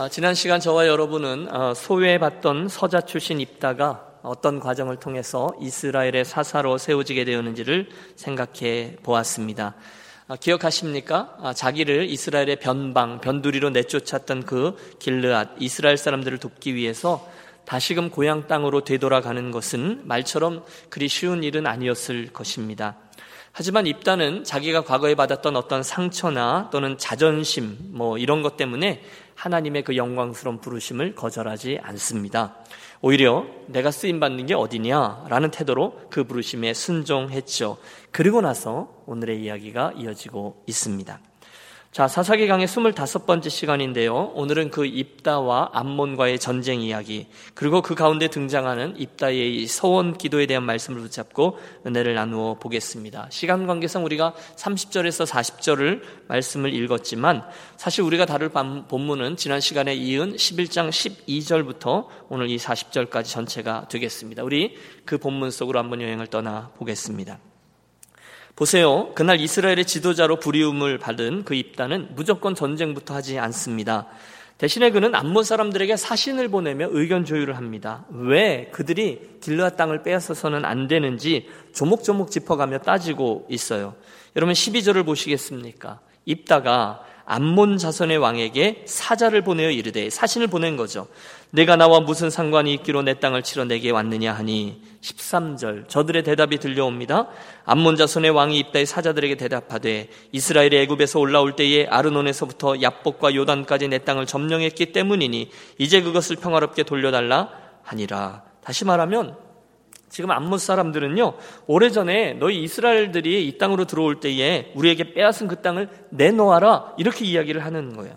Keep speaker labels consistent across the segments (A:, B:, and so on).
A: 아, 지난 시간 저와 여러분은 어, 소외받던 서자 출신 입다가 어떤 과정을 통해서 이스라엘의 사사로 세워지게 되었는지를 생각해 보았습니다. 아, 기억하십니까? 아, 자기를 이스라엘의 변방, 변두리로 내쫓았던 그 길르앗, 이스라엘 사람들을 돕기 위해서 다시금 고향 땅으로 되돌아가는 것은 말처럼 그리 쉬운 일은 아니었을 것입니다. 하지만 입다는 자기가 과거에 받았던 어떤 상처나 또는 자존심 뭐 이런 것 때문에 하나님의 그 영광스러운 부르심을 거절하지 않습니다. 오히려 내가 쓰임 받는 게 어디냐라는 태도로 그 부르심에 순종했죠. 그리고 나서 오늘의 이야기가 이어지고 있습니다. 자, 사사기 강의 25번째 시간인데요. 오늘은 그 입다와 암몬과의 전쟁 이야기, 그리고 그 가운데 등장하는 입다의 서원 기도에 대한 말씀을 붙잡고 은혜를 나누어 보겠습니다. 시간 관계상 우리가 30절에서 40절을 말씀을 읽었지만 사실 우리가 다룰 본문은 지난 시간에 이은 11장 12절부터 오늘 이 40절까지 전체가 되겠습니다. 우리 그 본문 속으로 한번 여행을 떠나 보겠습니다. 보세요. 그날 이스라엘의 지도자로 부리움을 받은 그 입단은 무조건 전쟁부터 하지 않습니다. 대신에 그는 암몬 사람들에게 사신을 보내며 의견 조율을 합니다. 왜 그들이 길르앗 땅을 빼앗아서는 안 되는지 조목조목 짚어가며 따지고 있어요. 여러분 12절을 보시겠습니까? 입다가 암몬 자손의 왕에게 사자를 보내어 이르되 사신을 보낸 거죠. 내가 나와 무슨 상관이 있기로 내 땅을 치러 내게 왔느냐 하니 13절 저들의 대답이 들려옵니다. 암몬 자손의 왕이 입다의 사자들에게 대답하되 이스라엘이 애굽에서 올라올 때에 아르논에서부터 야복과 요단까지 내 땅을 점령했기 때문이니 이제 그것을 평화롭게 돌려달라 하니라. 다시 말하면 지금 암몬 사람들은요, 오래전에 너희 이스라엘들이 이 땅으로 들어올 때에 우리에게 빼앗은 그 땅을 내놓아라. 이렇게 이야기를 하는 거예요.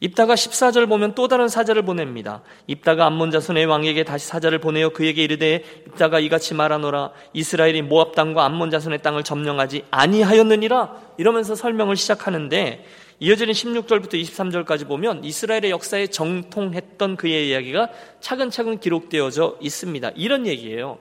A: 입다가 14절 보면 또 다른 사자를 보냅니다. 입다가 암몬 자손의 왕에게 다시 사자를 보내어 그에게 이르되 입다가 이같이 말하노라 이스라엘이 모압 땅과 암몬 자손의 땅을 점령하지 아니하였느니라 이러면서 설명을 시작하는데 이어지는 16절부터 23절까지 보면 이스라엘의 역사에 정통했던 그의 이야기가 차근차근 기록되어져 있습니다. 이런 얘기예요.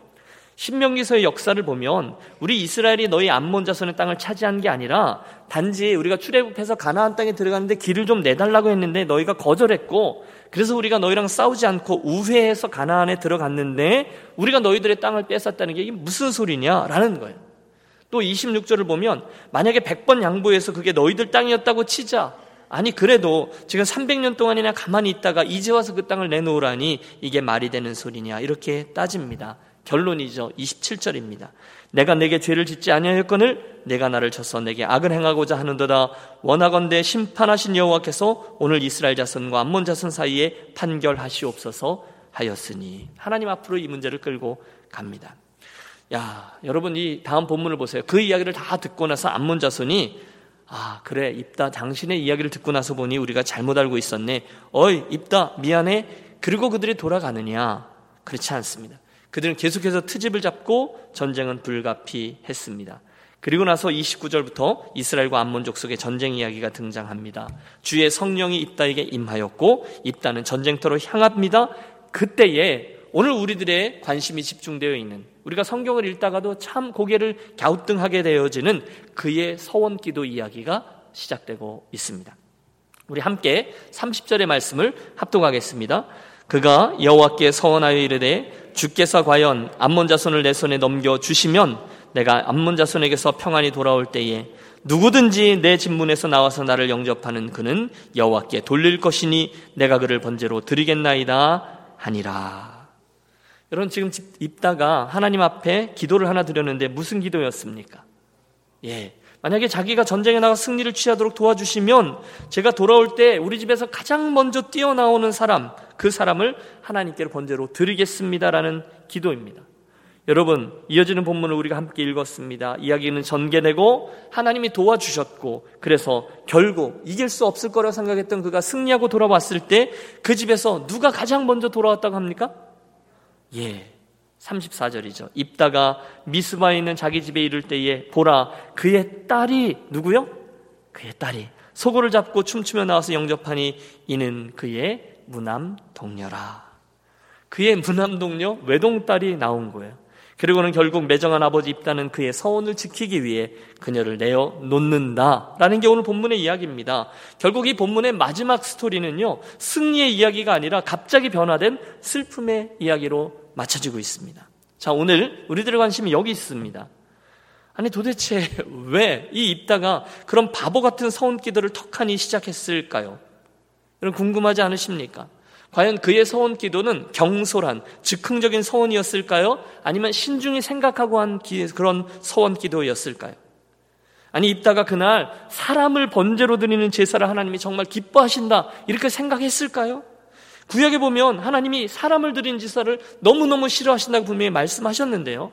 A: 신명기서의 역사를 보면 우리 이스라엘이 너희 암몬 자손의 땅을 차지한 게 아니라 단지 우리가 출애굽해서 가나안 땅에 들어갔는데 길을 좀 내달라고 했는데 너희가 거절했고 그래서 우리가 너희랑 싸우지 않고 우회해서 가나안에 들어갔는데 우리가 너희들의 땅을 뺏었다는 게 이게 무슨 소리냐라는 거예요. 또 26절을 보면 만약에 100번 양보해서 그게 너희들 땅이었다고 치자. 아니 그래도 지금 300년 동안이나 가만히 있다가 이제 와서 그 땅을 내놓으라니 이게 말이 되는 소리냐 이렇게 따집니다. 결론이죠. 27절입니다. 내가 내게 죄를 짓지 아니하였거늘 내가 나를 쳐서 내게 악을 행하고자 하는도다 원하건대 심판하신 여호와께서 오늘 이스라엘 자손과 암몬 자손 사이에 판결하시옵소서 하였으니 하나님 앞으로 이 문제를 끌고 갑니다. 야, 여러분 이 다음 본문을 보세요. 그 이야기를 다 듣고 나서 암몬 자손이 아, 그래. 입다 당신의 이야기를 듣고 나서 보니 우리가 잘못 알고 있었네. 어이, 입다 미안해. 그리고 그들이 돌아가느냐? 그렇지 않습니다. 그들은 계속해서 트집을 잡고 전쟁은 불가피했습니다. 그리고 나서 29절부터 이스라엘과 암몬족 속의 전쟁 이야기가 등장합니다. 주의 성령이 입다에게 임하였고 입다는 전쟁터로 향합니다. 그때에 오늘 우리들의 관심이 집중되어 있는 우리가 성경을 읽다가도 참 고개를 갸우뚱하게 되어지는 그의 서원기도 이야기가 시작되고 있습니다. 우리 함께 30절의 말씀을 합독하겠습니다. 그가 여호와께 서원하여 이르되 주께서 과연 암몬 자손을 내 손에 넘겨 주시면 내가 암몬 자손에게서 평안이 돌아올 때에 누구든지 내 집문에서 나와서 나를 영접하는 그는 여호와께 돌릴 것이니 내가 그를 번제로 드리겠나이다 하니라. 여러분 지금 입다가 하나님 앞에 기도를 하나 드렸는데 무슨 기도였습니까? 예. 만약에 자기가 전쟁에 나가 승리를 취하도록 도와주시면 제가 돌아올 때 우리 집에서 가장 먼저 뛰어나오는 사람, 그 사람을 하나님께로 번제로 드리겠습니다라는 기도입니다. 여러분, 이어지는 본문을 우리가 함께 읽었습니다. 이야기는 전개되고 하나님이 도와주셨고 그래서 결국 이길 수 없을 거라고 생각했던 그가 승리하고 돌아왔을 때 그 집에서 누가 가장 먼저 돌아왔다고 합니까? 예. 34절이죠. 입다가 미스바에 있는 자기 집에 이를 때에 보라 그의 딸이 누구요? 그의 딸이 소고를 잡고 춤추며 나와서 영접하니 이는 그의 무남 동녀라. 그의 무남 동녀 외동딸이 나온 거예요. 그리고는 결국 매정한 아버지 입다는 그의 서원을 지키기 위해 그녀를 내어 놓는다라는 게 오늘 본문의 이야기입니다. 결국 이 본문의 마지막 스토리는요, 승리의 이야기가 아니라 갑자기 변화된 슬픔의 이야기로 맞춰지고 있습니다. 자, 오늘 우리들의 관심이 여기 있습니다. 아니 도대체 왜 이 입다가 그런 바보 같은 기도를 턱하니 시작했을까요? 여러분 궁금하지 않으십니까? 과연 그의 서원 기도는 경솔한 즉흥적인 서원이었을까요? 아니면 신중히 생각하고 한 그런 서원 기도였을까요? 아니 입다가 그날 사람을 번제로 드리는 제사를 하나님이 정말 기뻐하신다 이렇게 생각했을까요? 구약에 보면 하나님이 사람을 드리는 제사를 너무너무 싫어하신다고 분명히 말씀하셨는데요.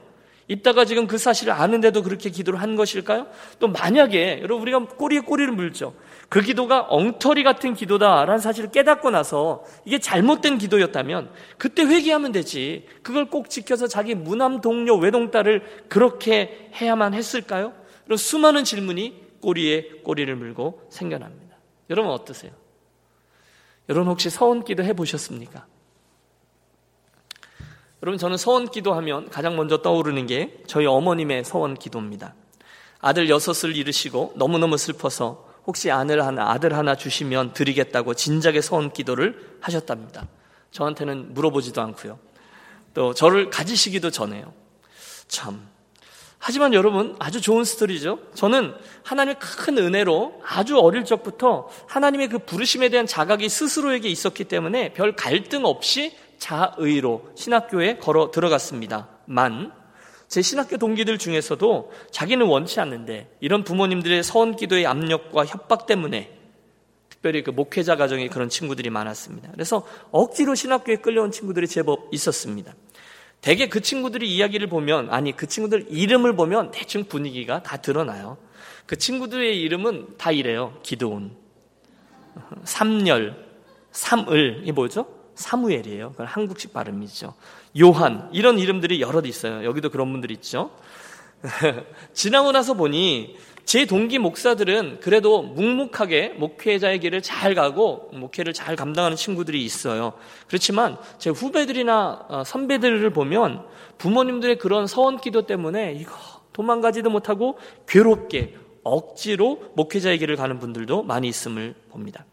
A: 입다가 지금 그 사실을 아는데도 그렇게 기도를 한 것일까요? 또 만약에 여러분 우리가 꼬리에 꼬리를 물죠. 그 기도가 엉터리 같은 기도다라는 사실을 깨닫고 나서 이게 잘못된 기도였다면 그때 회개하면 되지. 그걸 꼭 지켜서 자기 무남 동료 외동딸을 그렇게 해야만 했을까요? 그런 수많은 질문이 꼬리에 꼬리를 물고 생겨납니다. 여러분 어떠세요? 여러분 혹시 서원 기도 해 보셨습니까? 여러분 저는 서원 기도하면 가장 먼저 떠오르는 게 저희 어머님의 서원 기도입니다. 아들 여섯을 잃으시고 너무너무 슬퍼서 혹시 아들 하나, 아들 하나 주시면 드리겠다고 진작에 소원 기도를 하셨답니다. 저한테는 물어보지도 않고요. 또 저를 가지시기도 전에요. 참. 하지만 여러분 아주 좋은 스토리죠. 저는 하나님의 큰 은혜로 아주 어릴 적부터 하나님의 그 부르심에 대한 자각이 스스로에게 있었기 때문에 별 갈등 없이 자의로 신학교에 걸어 들어갔습니다. 만 제 신학교 동기들 중에서도 자기는 원치 않는데 이런 부모님들의 서원 기도의 압력과 협박 때문에 특별히 그 목회자 가정에 그런 친구들이 많았습니다. 그래서 억지로 신학교에 끌려온 친구들이 제법 있었습니다. 대개 그 친구들이 이야기를 보면 아니 그 친구들 이름을 보면 대충 분위기가 다 드러나요. 그 친구들의 이름은 다 이래요. 기도온, 삼열, 삼을 이 뭐죠? 사무엘이에요. 그건 한국식 발음이죠. 요한 이런 이름들이 여럿 있어요. 여기도 그런 분들 있죠. 지나고 나서 보니 제 동기 목사들은 그래도 묵묵하게 목회자의 길을 잘 가고 목회를 잘 감당하는 친구들이 있어요. 그렇지만 제 후배들이나 어, 선배들을 보면 부모님들의 그런 서원 기도 때문에 이거 도망가지도 못하고 괴롭게 억지로 목회자의 길을 가는 분들도 많이 있음을 봅니다.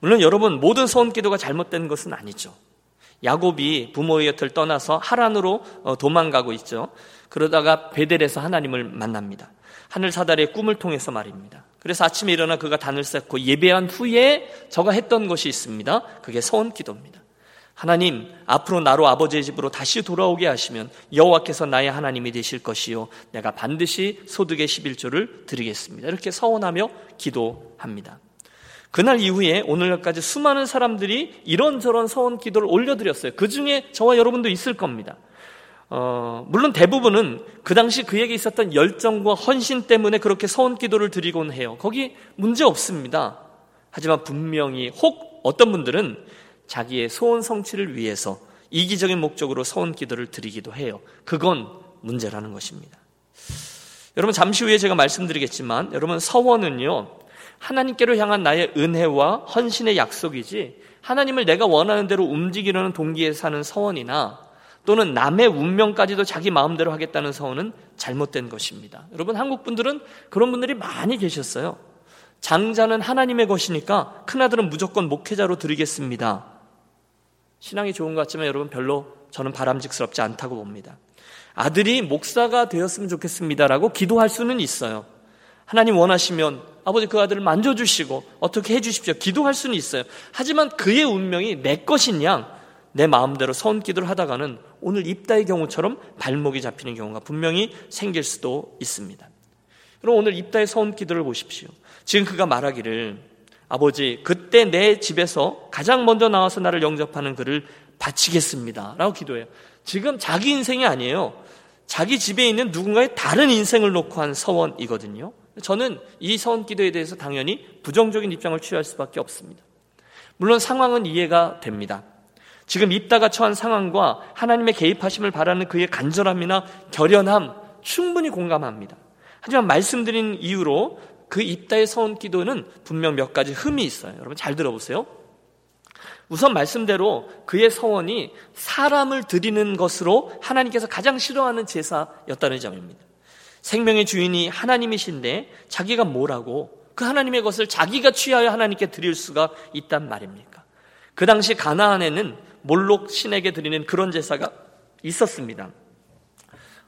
A: 물론 여러분 모든 서원 기도가 잘못된 것은 아니죠. 야곱이 부모의 곁을 떠나서 하란으로 어, 도망가고 있죠. 그러다가 베델에서 하나님을 만납니다. 하늘 사달의 꿈을 통해서 말입니다. 그래서 아침에 일어나 그가 단을 쌓고 예배한 후에 저가 했던 것이 있습니다. 그게 서원 기도입니다. 하나님 앞으로 나로 아버지의 집으로 다시 돌아오게 하시면 여호와께서 나의 하나님이 되실 것이요 내가 반드시 소득의 11조를 드리겠습니다. 이렇게 서원하며 기도합니다. 그날 이후에 오늘날까지 수많은 사람들이 이런저런 서원 기도를 올려드렸어요. 그 중에 저와 여러분도 있을 겁니다. 어, 물론 대부분은 그 당시 그에게 있었던 열정과 헌신 때문에 그렇게 서원 기도를 드리곤 해요. 거기 문제 없습니다. 하지만 분명히 혹 어떤 분들은 자기의 소원 성취를 위해서 이기적인 목적으로 서원 기도를 드리기도 해요. 그건 문제라는 것입니다. 여러분 잠시 후에 제가 말씀드리겠지만 여러분 서원은요 하나님께로 향한 나의 은혜와 헌신의 약속이지 하나님을 내가 원하는 대로 움직이려는 동기에 사는 서원이나 또는 남의 운명까지도 자기 마음대로 하겠다는 서원은 잘못된 것입니다. 여러분 한국 분들은 그런 분들이 많이 계셨어요. 장자는 하나님의 것이니까 큰아들은 무조건 목회자로 드리겠습니다. 신앙이 좋은 것 같지만 여러분 별로 저는 바람직스럽지 않다고 봅니다. 아들이 목사가 되었으면 좋겠습니다라고 기도할 수는 있어요. 하나님 원하시면 아버지 그 아들을 만져주시고 어떻게 해주십시오. 기도할 수는 있어요. 하지만 그의 운명이 내 것인 양, 내 마음대로 선 기도를 하다가는 오늘 입다의 경우처럼 발목이 잡히는 경우가 분명히 생길 수도 있습니다. 그럼 오늘 입다의 선 기도를 보십시오. 지금 그가 말하기를 아버지, 그때 내 집에서 가장 먼저 나와서 나를 영접하는 그를 바치겠습니다. 라고 기도해요. 지금 자기 인생이 아니에요. 자기 집에 있는 누군가의 다른 인생을 놓고 한 서원이거든요. 저는 이 서원 기도에 대해서 당연히 부정적인 입장을 취할 수밖에 없습니다. 물론 상황은 이해가 됩니다. 지금 입다가 처한 상황과 하나님의 개입하심을 바라는 그의 간절함이나 결연함 충분히 공감합니다. 하지만 말씀드린 이유로 그 입다의 서원 기도는 분명 몇 가지 흠이 있어요. 여러분 잘 들어보세요. 우선 말씀대로 그의 서원이 사람을 드리는 것으로 하나님께서 가장 싫어하는 제사였다는 점입니다. 생명의 주인이 하나님이신데 자기가 뭐라고 그 하나님의 것을 자기가 취하여 하나님께 드릴 수가 있단 말입니까? 그 당시 가나안에는 몰록 신에게 드리는 그런 제사가 있었습니다.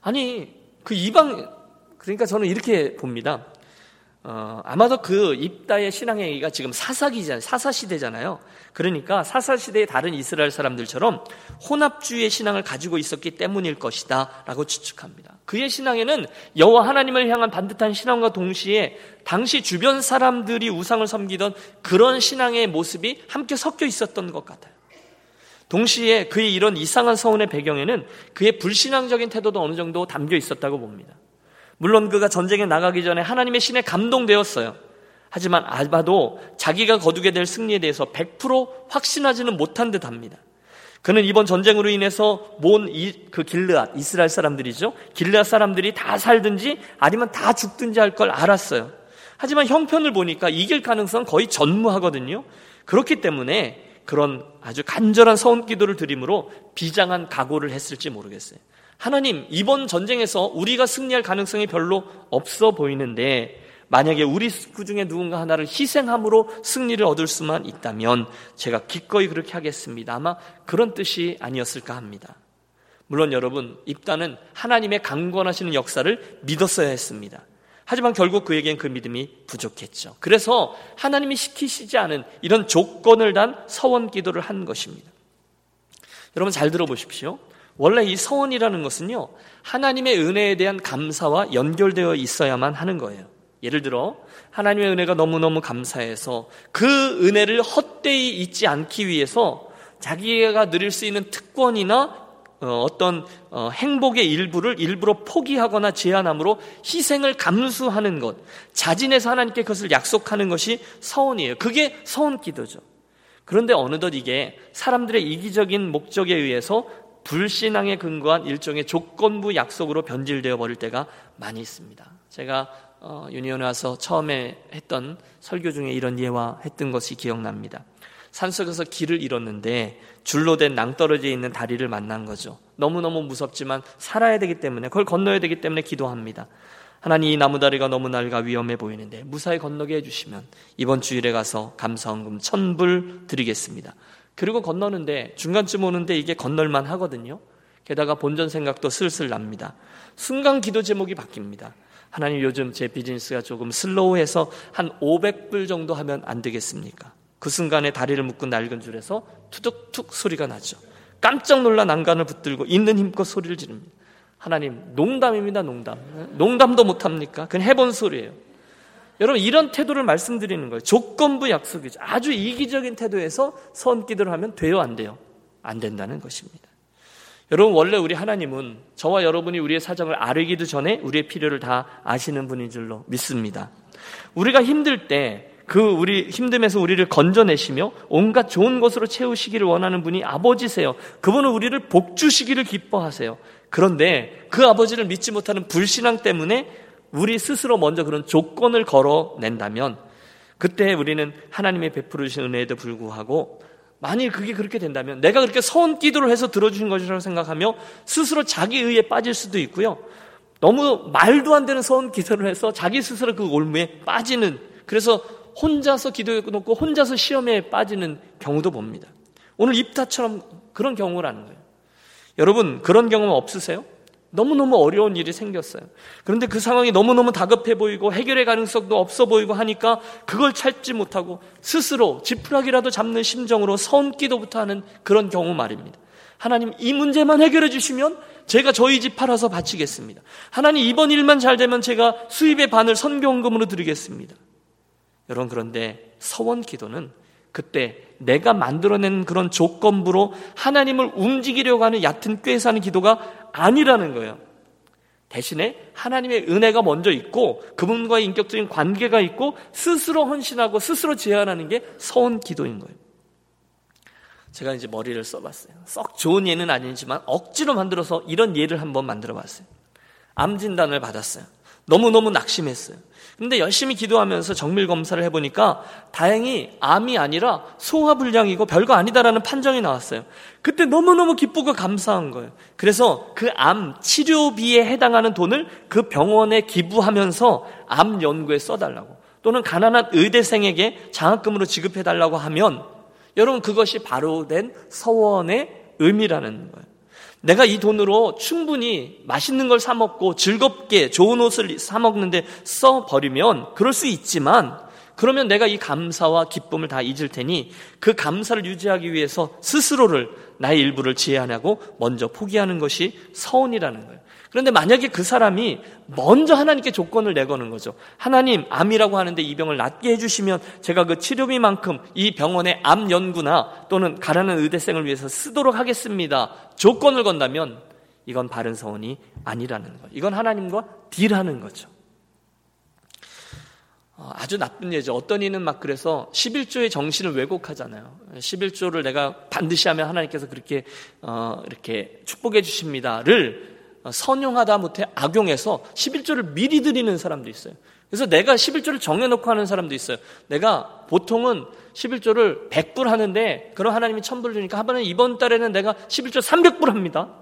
A: 아니 그 이방 그러니까 저는 이렇게 봅니다. 어, 아마도 그 입다의 신앙행위가 지금 사사기잖아요. 사사시대잖아요. 그러니까 사사시대의 다른 이스라엘 사람들처럼 혼합주의 신앙을 가지고 있었기 때문일 것이다. 라고 추측합니다. 그의 신앙에는 여호와 하나님을 향한 반듯한 신앙과 동시에 당시 주변 사람들이 우상을 섬기던 그런 신앙의 모습이 함께 섞여 있었던 것 같아요. 동시에 그의 이런 이상한 서운의 배경에는 그의 불신앙적인 태도도 어느 정도 담겨 있었다고 봅니다. 물론 그가 전쟁에 나가기 전에 하나님의 신에 감동되었어요. 하지만 아바도 자기가 거두게 될 승리에 대해서 100% 확신하지는 못한 듯 합니다. 그는 이번 전쟁으로 인해서 몬 그 길르앗 이스라엘 사람들이죠. 길르앗 사람들이 다 살든지 아니면 다 죽든지 할 걸 알았어요. 하지만 형편을 보니까 이길 가능성 거의 전무하거든요. 그렇기 때문에 그런 아주 간절한 서운 기도를 드림으로 비장한 각오를 했을지 모르겠어요. 하나님, 이번 전쟁에서 우리가 승리할 가능성이 별로 없어 보이는데, 만약에 우리 그 중에 누군가 하나를 희생함으로 승리를 얻을 수만 있다면 제가 기꺼이 그렇게 하겠습니다. 아마 그런 뜻이 아니었을까 합니다. 물론 여러분, 입단은 하나님의 강권하시는 역사를 믿었어야 했습니다. 하지만 결국 그에겐 그 믿음이 부족했죠. 그래서 하나님이 시키시지 않은 이런 조건을 단 서원 기도를 한 것입니다. 여러분 잘 들어보십시오. 원래 이 서원이라는 것은요, 하나님의 은혜에 대한 감사와 연결되어 있어야만 하는 거예요. 예를 들어, 하나님의 은혜가 너무너무 감사해서 그 은혜를 헛되이 잊지 않기 위해서 자기가 누릴 수 있는 특권이나 어, 어떤 어, 행복의 일부를 일부러 포기하거나 제한함으로 희생을 감수하는 것, 자진해서 하나님께 그것을 약속하는 것이 서원이에요. 그게 서원 기도죠. 그런데 어느덧 이게 사람들의 이기적인 목적에 의해서 불신앙에 근거한 일종의 조건부 약속으로 변질되어 버릴 때가 많이 있습니다. 제가 어, 유니온에 와서 처음에 했던 설교 중에 이런 예화 했던 것이 기억납니다. 산속에서 길을 잃었는데 줄로 된 낭떠러지에 있는 다리를 만난 거죠. 너무너무 무섭지만 살아야 되기 때문에 그걸 건너야 되기 때문에 기도합니다. 하나님 이 나무다리가 너무 낡아 위험해 보이는데 무사히 건너게 해주시면 이번 주일에 가서 감사원금 천불 드리겠습니다. 그리고 건너는데 중간쯤 오는데 이게 건널만 하거든요. 게다가 본전 생각도 슬슬 납니다. 순간 기도 제목이 바뀝니다. 하나님 요즘 제 비즈니스가 조금 슬로우해서 한 500불 정도 하면 안 되겠습니까? 그 순간에 다리를 묶고 낡은 줄에서 투둑툭 소리가 나죠. 깜짝 놀라 난간을 붙들고 있는 힘껏 소리를 지릅니다. 하나님, 농담입니다, 농담. 농담도 못합니까? 그냥 해본 소리예요. 여러분 이런 태도를 말씀드리는 거예요. 조건부 약속이죠. 아주 이기적인 태도에서 선기도를 하면 돼요, 안 돼요? 안 된다는 것입니다. 여러분 원래 우리 하나님은 저와 여러분이 우리의 사정을 아르기도 전에 우리의 필요를 다 아시는 분인 줄로 믿습니다. 우리가 힘들 때 그 우리 힘듦에서 우리를 건져내시며 온갖 좋은 것으로 채우시기를 원하는 분이 아버지세요. 그분은 우리를 복 주시기를 기뻐하세요. 그런데 그 아버지를 믿지 못하는 불신앙 때문에 우리 스스로 먼저 그런 조건을 걸어낸다면 그때 우리는 하나님의 베풀으신 은혜에도 불구하고 만일 그게 그렇게 된다면 내가 그렇게 서운 기도를 해서 들어주신 것이라고 생각하며 스스로 자기 의에 빠질 수도 있고요. 너무 말도 안 되는 서운 기도를 해서 자기 스스로 그 올무에 빠지는 그래서 혼자서 기도해 놓고 혼자서 시험에 빠지는 경우도 봅니다. 오늘 입다처럼 그런 경우를 하는 거예요. 여러분 그런 경험 없으세요? 너무너무 어려운 일이 생겼어요. 그런데 그 상황이 너무너무 다급해 보이고 해결의 가능성도 없어 보이고 하니까 그걸 찾지 못하고 스스로 지푸라기라도 잡는 심정으로 선기도부터 하는 그런 경우 말입니다. 하나님 이 문제만 해결해 주시면 제가 저희 집 팔아서 바치겠습니다. 하나님 이번 일만 잘 되면 제가 수입의 반을 선경금으로 드리겠습니다. 여러분 그런데 서원 기도는 그때 내가 만들어낸 그런 조건부로 하나님을 움직이려고 하는 얕은 꾀사는 기도가 아니라는 거예요. 대신에 하나님의 은혜가 먼저 있고 그분과의 인격적인 관계가 있고 스스로 헌신하고 스스로 제안하는 게 서운 기도인 거예요. 제가 이제 머리를 써봤어요. 썩 좋은 예는 아니지만 억지로 만들어서 이런 예를 한번 만들어 봤어요. 암 진단을 받았어요. 너무너무 낙심했어요. 근데 열심히 기도하면서 정밀 검사를 해보니까 다행히 암이 아니라 소화불량이고 별거 아니다라는 판정이 나왔어요. 그때 너무너무 기쁘고 감사한 거예요. 그래서 그 암 치료비에 해당하는 돈을 그 병원에 기부하면서 암 연구에 써달라고 또는 가난한 의대생에게 장학금으로 지급해달라고 하면 여러분 그것이 바로 된 서원의 의미라는 거예요. 내가 이 돈으로 충분히 맛있는 걸 사먹고 즐겁게 좋은 옷을 사먹는데 써버리면 그럴 수 있지만 그러면 내가 이 감사와 기쁨을 다 잊을 테니 그 감사를 유지하기 위해서 스스로를 나의 일부를 지혜하냐고 먼저 포기하는 것이 서원이라는 거예요. 그런데 만약에 그 사람이 먼저 하나님께 조건을 내거는 거죠. 하나님, 암이라고 하는데 이 병을 낫게 해주시면 제가 그 치료비만큼 이 병원의 암 연구나 또는 가라는 의대생을 위해서 쓰도록 하겠습니다. 조건을 건다면 이건 바른 서원이 아니라는 거예요. 이건 하나님과 딜하는 거죠. 어, 아주 나쁜 예죠. 어떤 이는 막 그래서 11조의 정신을 왜곡하잖아요. 11조를 내가 반드시 하면 하나님께서 그렇게, 어, 이렇게 축복해 주십니다를 선용하다 못해 악용해서 11조를 미리 드리는 사람도 있어요. 그래서 내가 11조를 정해놓고 하는 사람도 있어요. 내가 보통은 11조를 100불 하는데 그럼 하나님이 1000불 주니까 한번에 이번 달에는 내가 11조 300불 합니다.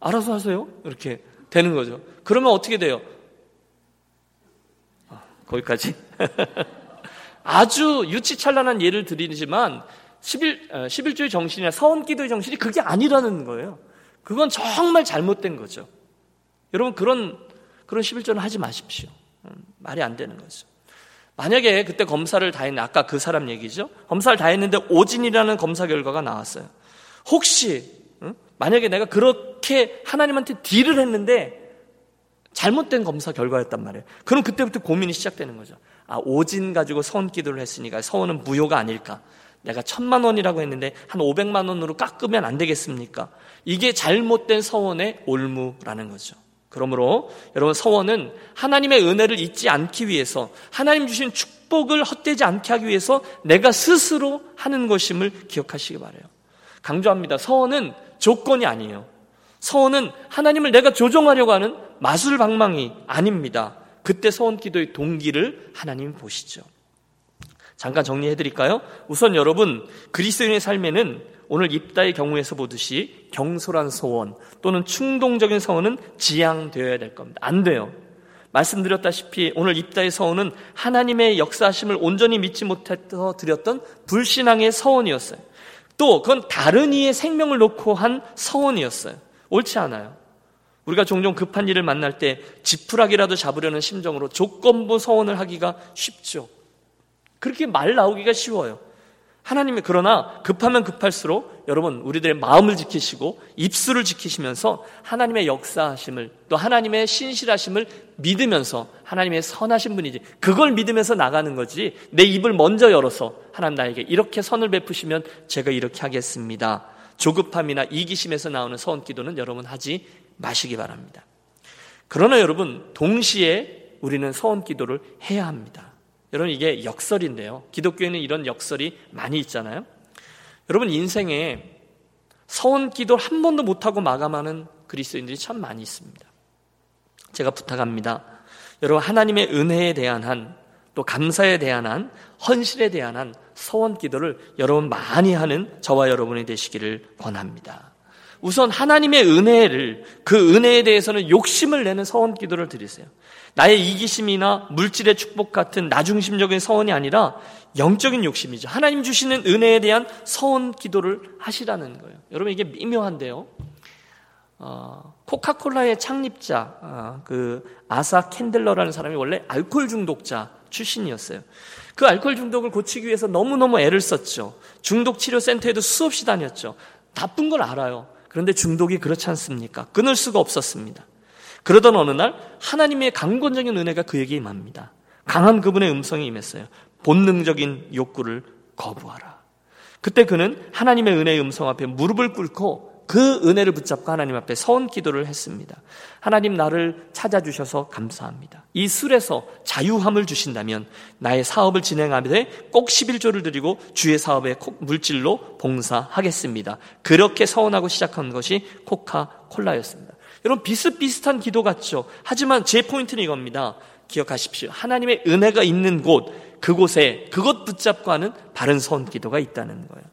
A: 알아서 하세요. 이렇게 되는 거죠. 그러면 어떻게 돼요? 아, 거기까지. 아주 유치찬란한 예를 드리지만 11, 11조의 어, 정신이나 서원 기도의 정신이 그게 아니라는 거예요. 그건 정말 잘못된 거죠. 여러분 그런 그런 11조는 하지 마십시오. 음, 말이 안 되는 거죠. 만약에 그때 검사를 다 했는데 아까 그 사람 얘기죠. 검사를 다 했는데 오진이라는 검사 결과가 나왔어요. 혹시 만약에 내가 그렇게 하나님한테 딜을 했는데 잘못된 검사 결과였단 말이에요. 그럼 그때부터 고민이 시작되는 거죠. 아, 오진 가지고 서원 기도를 했으니까 서원은 무효가 아닐까. 내가 천만 원이라고 했는데 한 오백만 원으로 깎으면 안 되겠습니까? 이게 잘못된 서원의 올무라는 거죠. 그러므로 여러분 서원은 하나님의 은혜를 잊지 않기 위해서 하나님 주신 축복을 헛되지 않게 하기 위해서 내가 스스로 하는 것임을 기억하시기 바래요. 강조합니다. 서원은 조건이 아니에요. 서원은 하나님을 내가 조종하려고 하는 마술 방망이 아닙니다. 그때 서원 기도의 동기를 하나님 보시죠. 잠깐 정리해 드릴까요? 우선 여러분 그리스도인의 삶에는 오늘 입다의 경우에서 보듯이 경솔한 소원 또는 충동적인 소원은 지양되어야 될 겁니다. 안 돼요. 말씀드렸다시피 오늘 입다의 서원은 하나님의 역사하심을 온전히 믿지 못해서 드렸던 불신앙의 서원이었어요. 또 그건 다른 이의 생명을 놓고 한 서원이었어요. 옳지 않아요. 우리가 종종 급한 일을 만날 때 지푸라기라도 잡으려는 심정으로 조건부 서원을 하기가 쉽죠. 그렇게 말 나오기가 쉬워요. 하나님이 그러나 급하면 급할수록 여러분 우리들의 마음을 지키시고 입술을 지키시면서 하나님의 역사하심을 또 하나님의 신실하심을 믿으면서 하나님의 선하신 분이지 그걸 믿으면서 나가는 거지 내 입을 먼저 열어서 하나님 나에게 이렇게 선을 베푸시면 제가 이렇게 하겠습니다. 조급함이나 이기심에서 나오는 서원 기도는 여러분 하지 마시기 바랍니다. 그러나 여러분 동시에 우리는 서원 기도를 해야 합니다. 여러분 이게 역설인데요. 기독교에는 이런 역설이 많이 있잖아요. 여러분 인생에 서원 기도를 한 번도 못하고 마감하는 그리스도인들이 참 많이 있습니다. 제가 부탁합니다. 여러분 하나님의 은혜에 대한 한, 또 감사에 대한 한, 헌신에 대한 한 서원 기도를 여러분 많이 하는 저와 여러분이 되시기를 권합니다. 우선 하나님의 은혜를 그 은혜에 대해서는 욕심을 내는 서원 기도를 드리세요. 나의 이기심이나 물질의 축복 같은 나중심적인 서원이 아니라 영적인 욕심이죠. 하나님 주시는 은혜에 대한 서원 기도를 하시라는 거예요. 여러분 이게 미묘한데요. 어, 코카콜라의 창립자 어, 그 아사 캔들러라는 사람이 원래 알코올 중독자 출신이었어요. 그 알코올 중독을 고치기 위해서 너무너무 애를 썼죠. 중독 치료 센터에도 수없이 다녔죠. 나쁜 걸 알아요. 그런데 중독이 그렇지 않습니까? 끊을 수가 없었습니다. 그러던 어느 날 하나님의 강권적인 은혜가 그에게 임합니다. 강한 그분의 음성이 임했어요. 본능적인 욕구를 거부하라. 그때 그는 하나님의 은혜의 음성 앞에 무릎을 꿇고 그 은혜를 붙잡고 하나님 앞에 서원 기도를 했습니다. 하나님 나를 찾아주셔서 감사합니다. 이 술에서 자유함을 주신다면 나의 사업을 진행하되 꼭 11조를 드리고 주의 사업에 물질로 봉사하겠습니다. 그렇게 서원하고 시작한 것이 코카콜라였습니다. 여러분 비슷비슷한 기도 같죠. 하지만 제 포인트는 이겁니다. 기억하십시오. 하나님의 은혜가 있는 곳, 그곳에 그것 붙잡고 하는 바른 서원 기도가 있다는 거예요.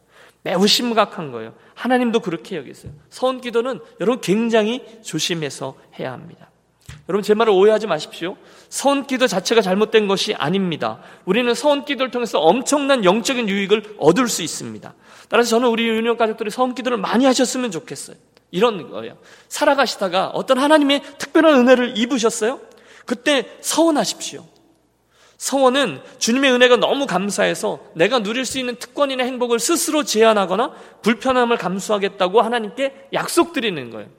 A: 매우 심각한 거예요. 하나님도 그렇게 여기세요. 서원 기도는 여러분 굉장히 조심해서 해야 합니다. 여러분 제 말을 오해하지 마십시오. 서원 기도 자체가 잘못된 것이 아닙니다. 우리는 서원 기도를 통해서 엄청난 영적인 유익을 얻을 수 있습니다. 따라서 저는 우리 유년 가족들이 서원 기도를 많이 하셨으면 좋겠어요. 이런 거예요. 살아가시다가 어떤 하나님의 특별한 은혜를 입으셨어요? 그때 서원하십시오. 서원은 주님의 은혜가 너무 감사해서 내가 누릴 수 있는 특권이나 행복을 스스로 제한하거나 불편함을 감수하겠다고 하나님께 약속드리는 거예요.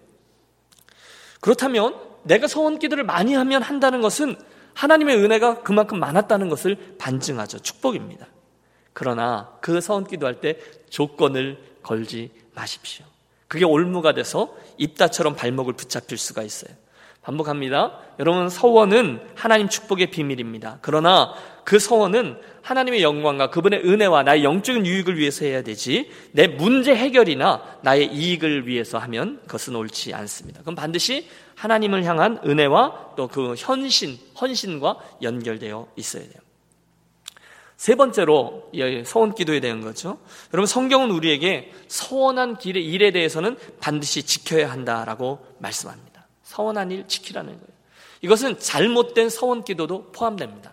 A: 그렇다면 내가 서원 기도를 많이 하면 한다는 것은 하나님의 은혜가 그만큼 많았다는 것을 반증하죠. 축복입니다. 그러나 그 서원 기도할 때 조건을 걸지 마십시오. 그게 올무가 돼서 입다처럼 발목을 붙잡힐 수가 있어요. 반복합니다. 여러분, 서원은 하나님 축복의 비밀입니다. 그러나 그 서원은 하나님의 영광과 그분의 은혜와 나의 영적인 유익을 위해서 해야 되지, 내 문제 해결이나 나의 이익을 위해서 하면 그것은 옳지 않습니다. 그럼 반드시 하나님을 향한 은혜와 또그 헌신, 헌신과 연결되어 있어야 돼요. 세 번째로 서원 기도에 대한 거죠. 여러분 성경은 우리에게 서원한 길의 일에 대해서는 반드시 지켜야 한다라고 말씀합니다. 서원한 일 지키라는 거예요. 이것은 잘못된 서원 기도도 포함됩니다.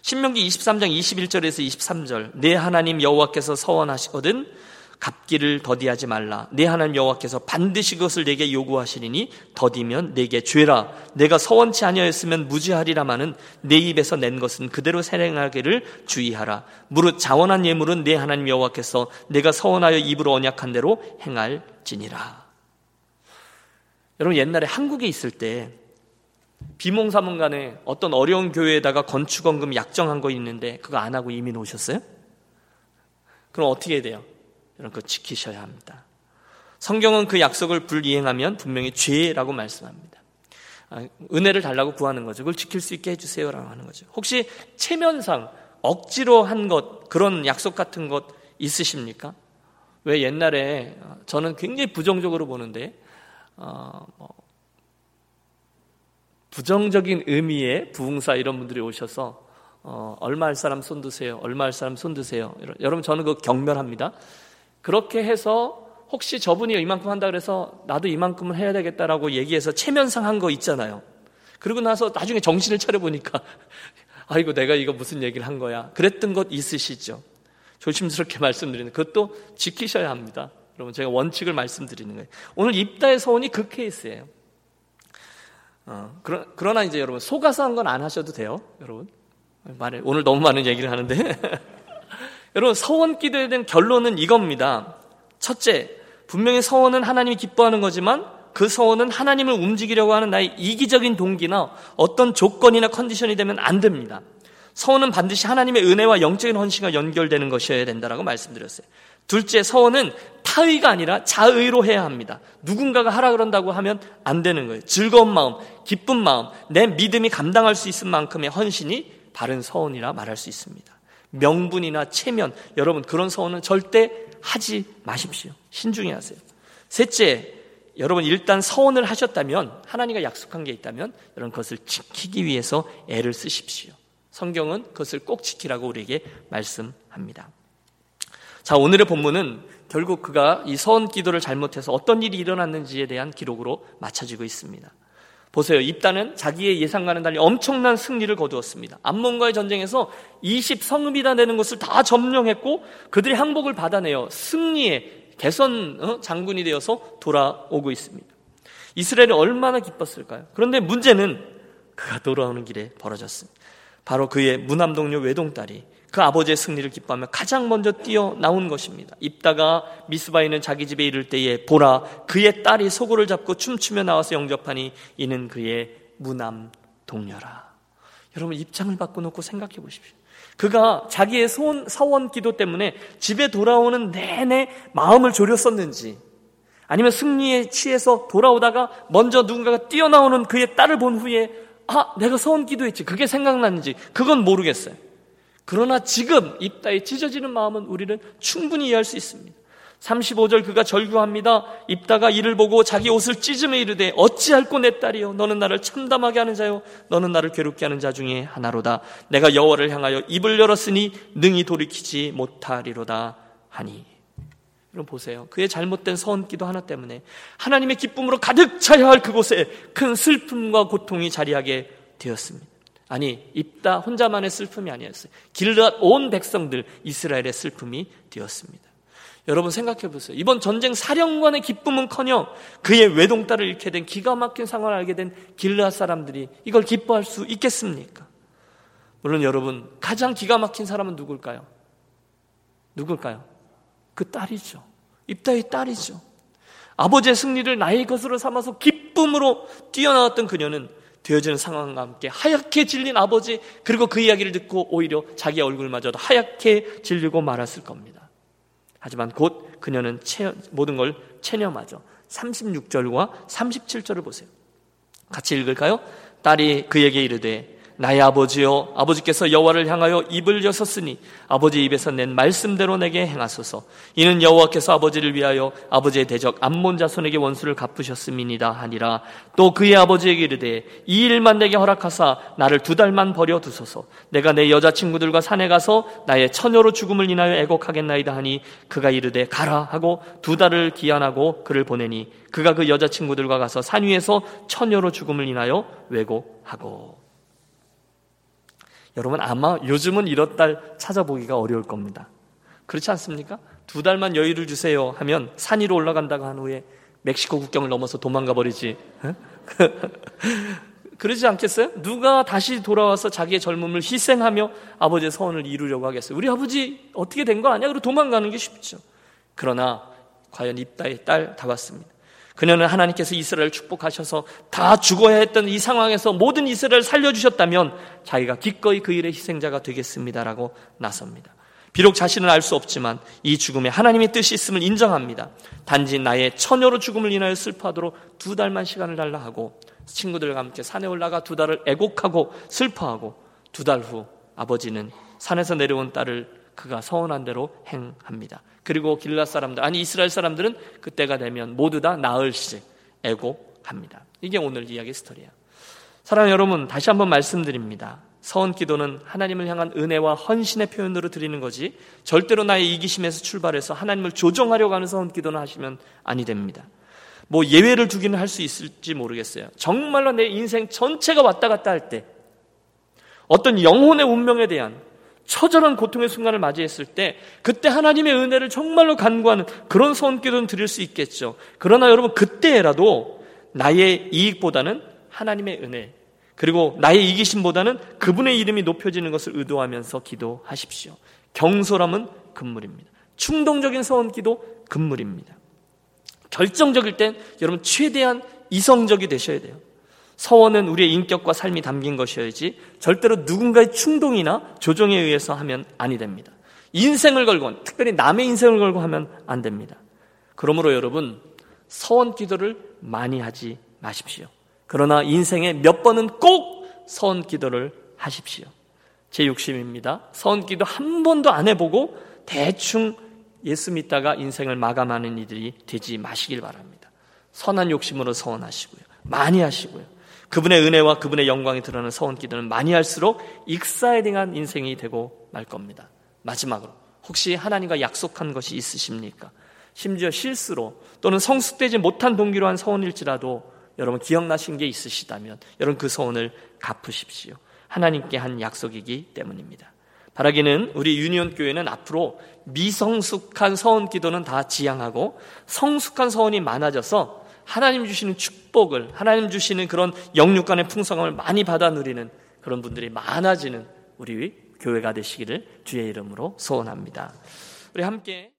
A: 신명기 23장 21절에서 23절 내 하나님 여호와께서 서원하시거든 갚기를 더디하지 말라. 내 하나님 여호와께서 반드시 그것을 내게 요구하시리니 더디면 내게 죄라. 내가 서원치 아니하였으면 무지하리라마는 내 입에서 낸 것은 그대로 실행하기를 주의하라. 무릇 자원한 예물은 내 하나님 여호와께서 내가 서원하여 입으로 언약한 대로 행할지니라. 여러분 옛날에 한국에 있을 때 비몽사몽간에 어떤 어려운 교회에다가 건축원금 약정한 거 있는데 그거 안 하고 이민 오셨어요? 그럼 어떻게 해야 돼요? 여러분 그 지키셔야 합니다. 성경은 그 약속을 불이행하면 분명히 죄라고 말씀합니다. 아, 은혜를 달라고 구하는 거죠. 그걸 지킬 수 있게 해주세요라고 하는 거죠. 혹시 체면상 억지로 한 것, 그런 약속 같은 것 있으십니까? 왜 옛날에 저는 굉장히 부정적으로 보는데, 어, 뭐 부정적인 의미의 부흥사 이런 분들이 오셔서 어, 얼마 할 사람 손 드세요. 얼마 할 사람 손 드세요. 여러분 저는 그거 경멸합니다. 그렇게 해서 혹시 저분이 이만큼 한다 그래서 나도 이만큼은 해야 되겠다라고 얘기해서 체면상 한 거 있잖아요. 그러고 나서 나중에 정신을 차려 보니까 아이고 내가 이거 무슨 얘기를 한 거야. 그랬던 것 있으시죠. 조심스럽게 말씀드리는 그것도 지키셔야 합니다. 여러분 제가 원칙을 말씀드리는 거예요. 오늘 입다의 서원이 그 케이스예요. 어, 그러, 그러나 이제 여러분 속아서 한 건 안 하셔도 돼요. 여러분 말해 오늘 너무 많은 얘기를 하는데 여러분 서원 기도에 대한 결론은 이겁니다. 첫째, 분명히 서원은 하나님이 기뻐하는 거지만 그 서원은 하나님을 움직이려고 하는 나의 이기적인 동기나 어떤 조건이나 컨디션이 되면 안 됩니다. 서원은 반드시 하나님의 은혜와 영적인 헌신과 연결되는 것이어야 된다라고 말씀드렸어요. 둘째, 서원은 타의가 아니라 자의로 해야 합니다. 누군가가 하라 그런다고 하면 안 되는 거예요. 즐거운 마음, 기쁜 마음, 내 믿음이 감당할 수 있을 만큼의 헌신이 바른 서원이라 말할 수 있습니다. 명분이나 체면, 여러분 그런 서원은 절대 하지 마십시오. 신중히 하세요. 셋째, 여러분 일단 서원을 하셨다면 하나님과 약속한 게 있다면 여러분 그것을 지키기 위해서 애를 쓰십시오. 성경은 그것을 꼭 지키라고 우리에게 말씀합니다. 자, 오늘의 본문은 결국 그가 이 서원 기도를 잘못해서 어떤 일이 일어났는지에 대한 기록으로 맞춰지고 있습니다. 보세요. 입단은 자기의 예상과는 달리 엄청난 승리를 거두었습니다. 암몬과의 전쟁에서 20성읍이나 되는 것을 다 점령했고 그들이 항복을 받아내어 승리의 개선 어, 장군이 되어서 돌아오고 있습니다. 이스라엘이 얼마나 기뻤을까요? 그런데 문제는 그가 돌아오는 길에 벌어졌습니다. 바로 그의 무남 동료 외동딸이 그 아버지의 승리를 기뻐하며 가장 먼저 뛰어 나온 것입니다. 입다가 미스바에 있는 자기 집에 이를 때에 보라 그의 딸이 소고를 잡고 춤추며 나와서 영접하니 이는 그의 무남 동료라. 여러분 입장을 바꿔놓고 생각해 보십시오. 그가 자기의 소원, 사원 기도 때문에 집에 돌아오는 내내 마음을 졸였었는지 아니면 승리에 취해서 돌아오다가 먼저 누군가가 뛰어나오는 그의 딸을 본 후에 아 내가 서원 기도했지 그게 생각났는지 그건 모르겠어요. 그러나 지금 입다에 찢어지는 마음은 우리는 충분히 이해할 수 있습니다. 35절 그가 절규합니다. 입다가 이를 보고 자기 옷을 찢으며 이르되 어찌할꼬 내 딸이여 너는 나를 참담하게 하는 자요 너는 나를 괴롭게 하는 자 중에 하나로다. 내가 여호와를 향하여 입을 열었으니 능히 돌이키지 못하리로다 하니. 여러분 보세요. 그의 잘못된 서원기도 하나 때문에 하나님의 기쁨으로 가득 차야 할 그곳에 큰 슬픔과 고통이 자리하게 되었습니다. 아니 입다 혼자만의 슬픔이 아니었어요. 길앗 온 백성들 이스라엘의 슬픔이 되었습니다. 여러분 생각해 보세요. 이번 전쟁 사령관의 기쁨은커녕 그의 외동딸을 잃게 된 기가 막힌 상황을 알게 된 길르앗 사람들이 이걸 기뻐할 수 있겠습니까? 물론 여러분 가장 기가 막힌 사람은 누굴까요? 누굴까요? 그 딸이죠. 입다의 딸이죠. 아버지의 승리를 나의 것으로 삼아서 기쁨으로 뛰어나왔던 그녀는 되어지는 상황과 함께 하얗게 질린 아버지 그리고 그 이야기를 듣고 오히려 자기 얼굴마저도 하얗게 질리고 말았을 겁니다. 하지만 곧 그녀는 체, 모든 걸 체념하죠. 36절과 37절을 보세요. 같이 읽을까요? 딸이 그에게 이르되 나의 아버지여 아버지께서 여호와를 향하여 입을 여섰으니 아버지 입에서 낸 말씀대로 내게 행하소서. 이는 여호와께서 아버지를 위하여 아버지의 대적 암몬 자손에게 원수를 갚으셨음이니라 하니라. 또 그의 아버지에게 이르되 이 일만 내게 허락하사 나를 두 달만 버려 두소서. 내가 내 여자 친구들과 산에 가서 나의 처녀로 죽음을 인하여 애곡하겠나이다 하니 그가 이르되 가라 하고 두 달을 기한하고 그를 보내니 그가 그 여자 친구들과 가서 산 위에서 처녀로 죽음을 인하여 왜곡하고 여러분 아마 요즘은 이런 딸 찾아보기가 어려울 겁니다. 그렇지 않습니까? 두 달만 여유를 주세요 하면 산 위로 올라간다고 한 후에 멕시코 국경을 넘어서 도망가 버리지. 그러지 않겠어요? 누가 다시 돌아와서 자기의 젊음을 희생하며 아버지의 서원을 이루려고 하겠어요? 우리 아버지 어떻게 된 거 아니야? 그리고 도망가는 게 쉽죠. 그러나 과연 입다의 딸 다 봤습니다. 그녀는 하나님께서 이스라엘을 축복하셔서 다 죽어야 했던 이 상황에서 모든 이스라엘을 살려주셨다면 자기가 기꺼이 그 일의 희생자가 되겠습니다라고 나섭니다. 비록 자신은 알 수 없지만 이 죽음에 하나님의 뜻이 있음을 인정합니다. 단지 나의 처녀로 죽음을 인하여 슬퍼하도록 두 달만 시간을 달라 하고 친구들과 함께 산에 올라가 두 달을 애곡하고 슬퍼하고 두 달 후 아버지는 산에서 내려온 딸을 그가 서원한 대로 행합니다. 그리고 길라 사람들, 아니 이스라엘 사람들은 그때가 되면 모두 다 나흘씩 애곡합니다. 이게 오늘 이야기 스토리야. 사랑하는 여러분, 다시 한번 말씀드립니다. 서원 기도는 하나님을 향한 은혜와 헌신의 표현으로 드리는 거지 절대로 나의 이기심에서 출발해서 하나님을 조정하려고 하는 서원 기도는 하시면 아니 됩니다. 뭐 예외를 두기는 할 수 있을지 모르겠어요. 정말로 내 인생 전체가 왔다 갔다 할 때 어떤 영혼의 운명에 대한 처절한 고통의 순간을 맞이했을 때 그때 하나님의 은혜를 정말로 간구하는 그런 손길은 드릴 수 있겠죠. 그러나 여러분 그때라도 나의 이익보다는 하나님의 은혜 그리고 나의 이기심보다는 그분의 이름이 높여지는 것을 의도하면서 기도하십시오. 경솔함은 금물입니다. 충동적인 서원기도 금물입니다. 결정적일 땐 여러분 최대한 이성적이 되셔야 돼요. 서원은 우리의 인격과 삶이 담긴 것이어야지 절대로 누군가의 충동이나 조정에 의해서 하면 아니 됩니다. 인생을 걸고 특별히 남의 인생을 걸고 하면 안 됩니다. 그러므로 여러분 서원 기도를 많이 하지 마십시오. 그러나 인생에 몇 번은 꼭 서원 기도를 하십시오. 제 욕심입니다. 서원 기도 한 번도 안 해보고 대충 예수 믿다가 인생을 마감하는 이들이 되지 마시길 바랍니다. 선한 욕심으로 서원하시고요. 많이 하시고요. 그분의 은혜와 그분의 영광이 드러나는 서원 기도는 많이 할수록 익사이딩한 인생이 되고 말 겁니다. 마지막으로 혹시 하나님과 약속한 것이 있으십니까? 심지어 실수로 또는 성숙되지 못한 동기로 한 서원일지라도 여러분 기억나신 게 있으시다면 여러분 그 서원을 갚으십시오. 하나님께 한 약속이기 때문입니다. 바라기는 우리 유니온 교회는 앞으로 미성숙한 서원 기도는 다 지양하고 성숙한 서원이 많아져서 하나님 주시는 축복을, 하나님 주시는 그런 영육간의 풍성함을 많이 받아 누리는 그런 분들이 많아지는 우리 교회가 되시기를 주의 이름으로 소원합니다. 우리 함께